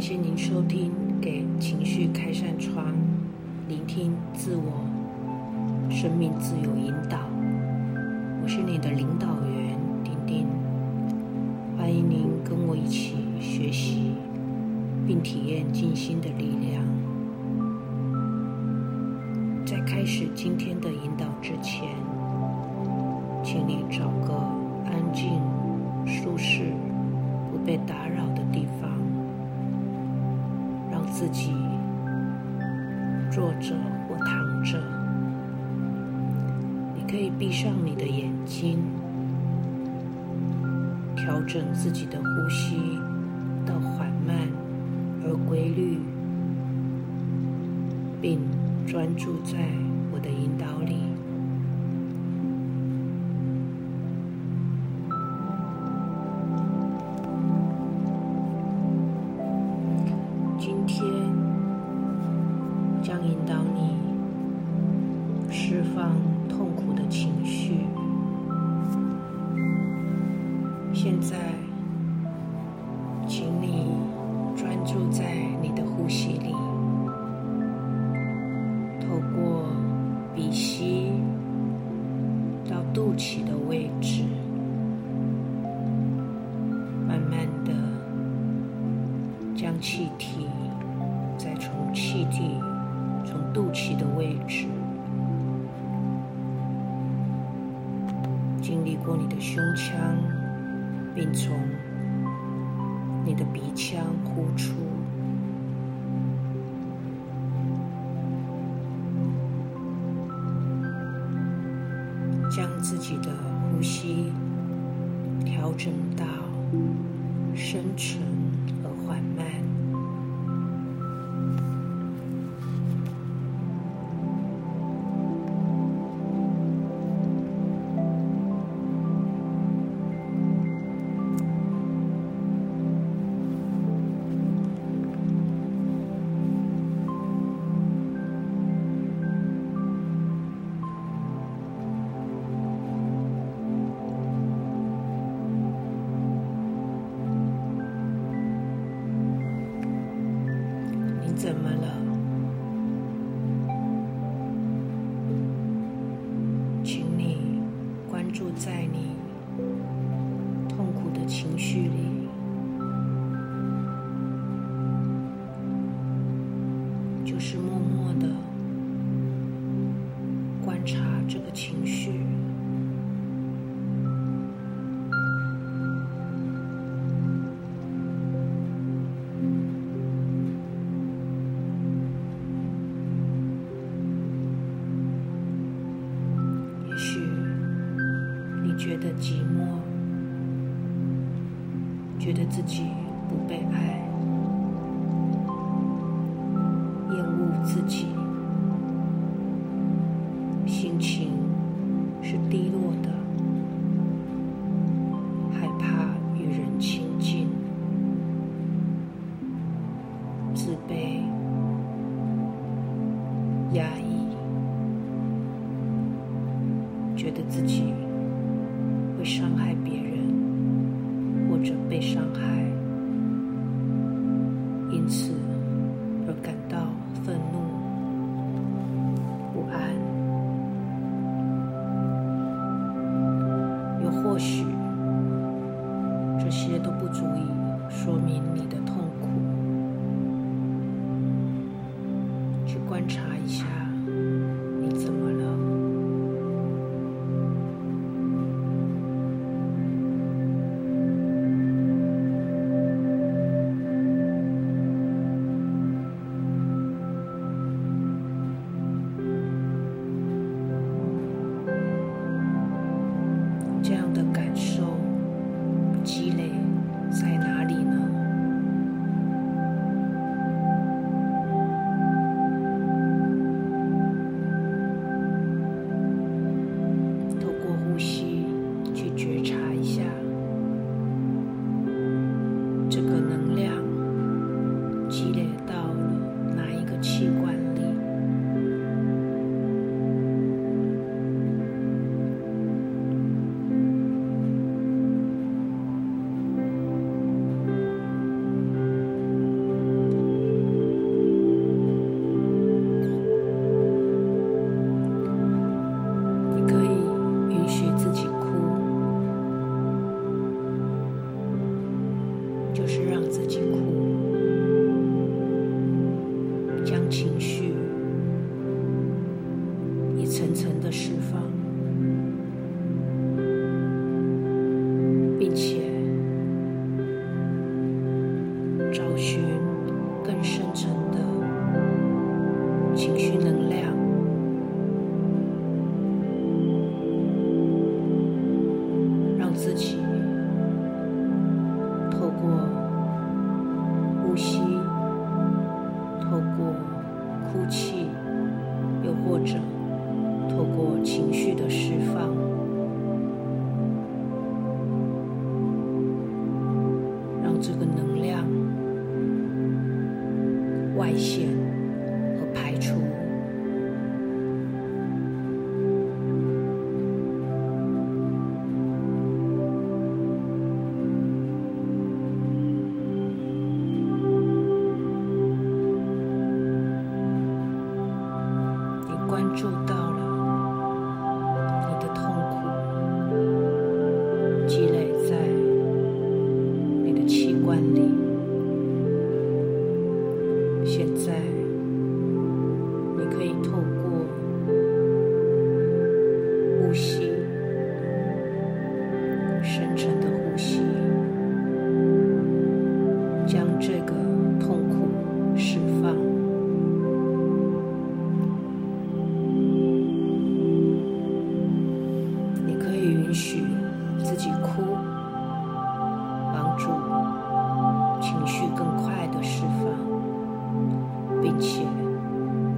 感谢您收听《给情绪开扇窗》，聆听自我生命自由引导。我是你的领导员丁丁，欢迎您跟我一起学习并体验静心的力量。在开始今天的引导之前，请你找个安静、舒适、不被打扰的地方。自己坐着或躺着，你可以闭上你的眼睛，调整自己的呼吸到缓慢而规律，并专注在我的引导里。经历过你的胸腔。并从你的鼻腔呼出，将自己的呼吸调整到深沉而缓慢。自己。或许这些都不足以说明你的痛苦。去观察一下你怎么了。这样的 Chile.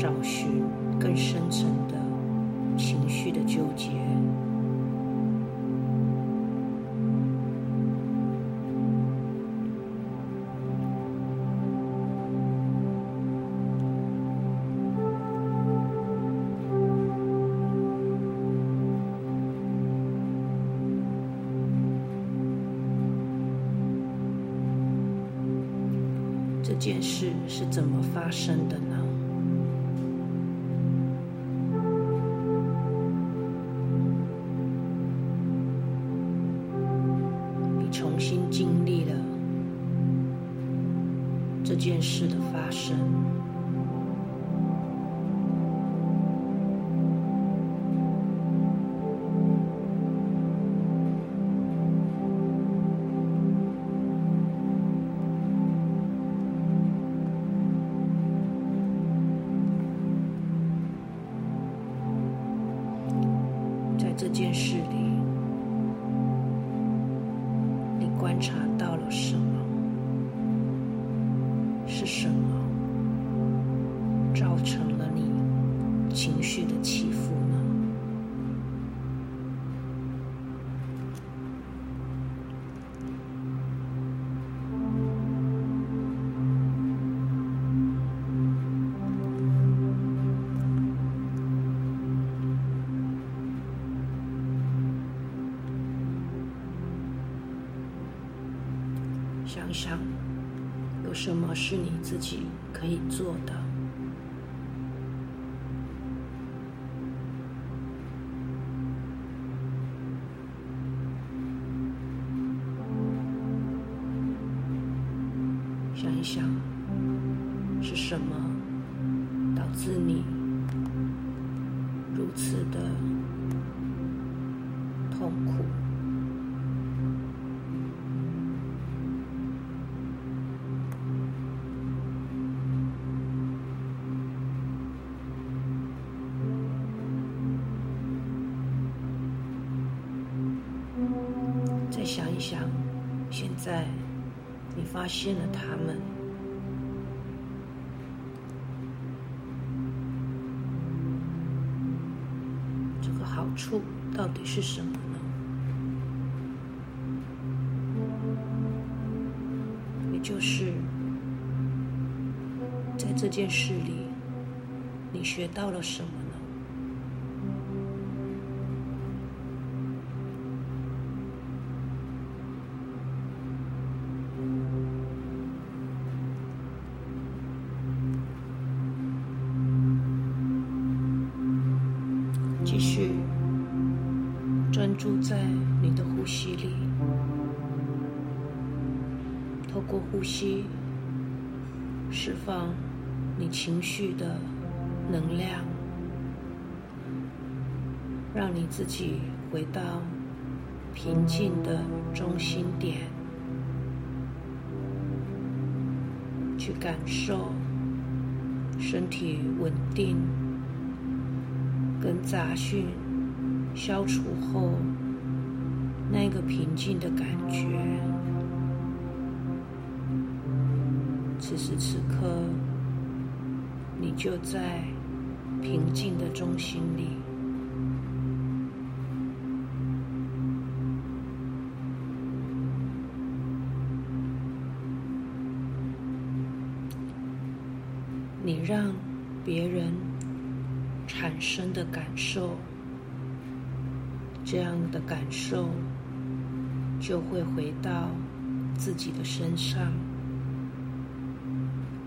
找寻更深层的情绪的纠结。这件事是怎么发生的呢？想想，有什么是你自己可以做的？想一想，是什么导致你如此的痛苦？想，现在你发现了他们，这个好处到底是什么呢？也就是在这件事里，你学到了什么过呼吸释放你情绪的能量，让你自己回到平静的中心点，去感受身体稳定，跟杂讯消除后那个平静的感觉。此时此刻，你就在平静的中心里。你让别人产生的感受，这样的感受就会回到自己的身上。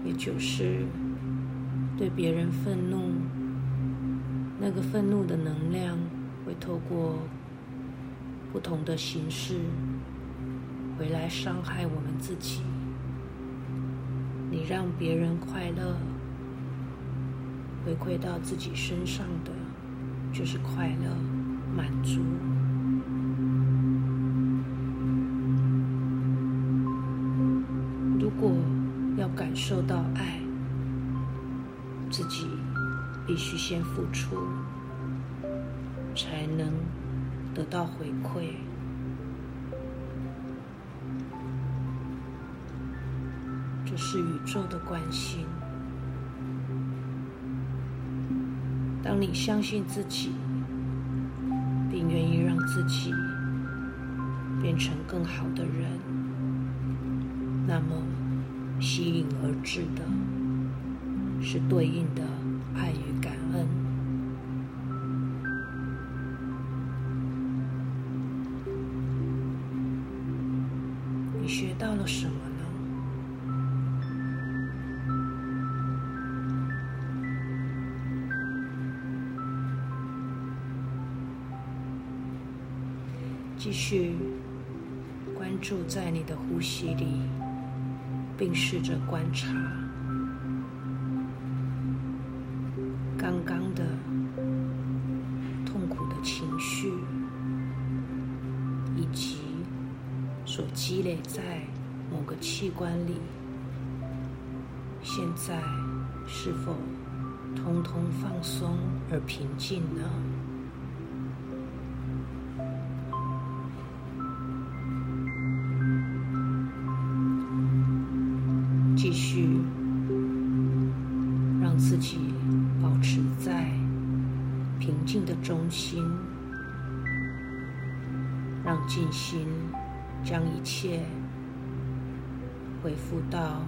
也就是对别人愤怒，那个愤怒的能量会透过不同的形式回来伤害我们自己。你让别人快乐，回馈到自己身上的就是快乐、满足。如果受到爱，自己必须先付出，才能得到回馈。这是宇宙的关心。当你相信自己，并愿意让自己变成更好的人，那么。吸引而至的是对应的爱与感恩。你学到了什么呢？继续关注在你的呼吸里。并试着观察刚刚的痛苦的情绪，以及所积累在某个器官里，现在是否通通放松而平静呢？平静的中心，让静心将一切恢复到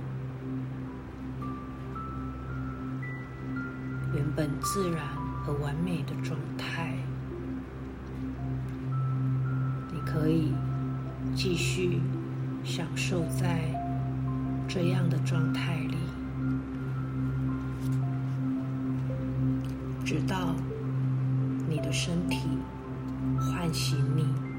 原本自然而完美的状态。你可以继续享受在。这样的状态里，直到你的身体唤醒你。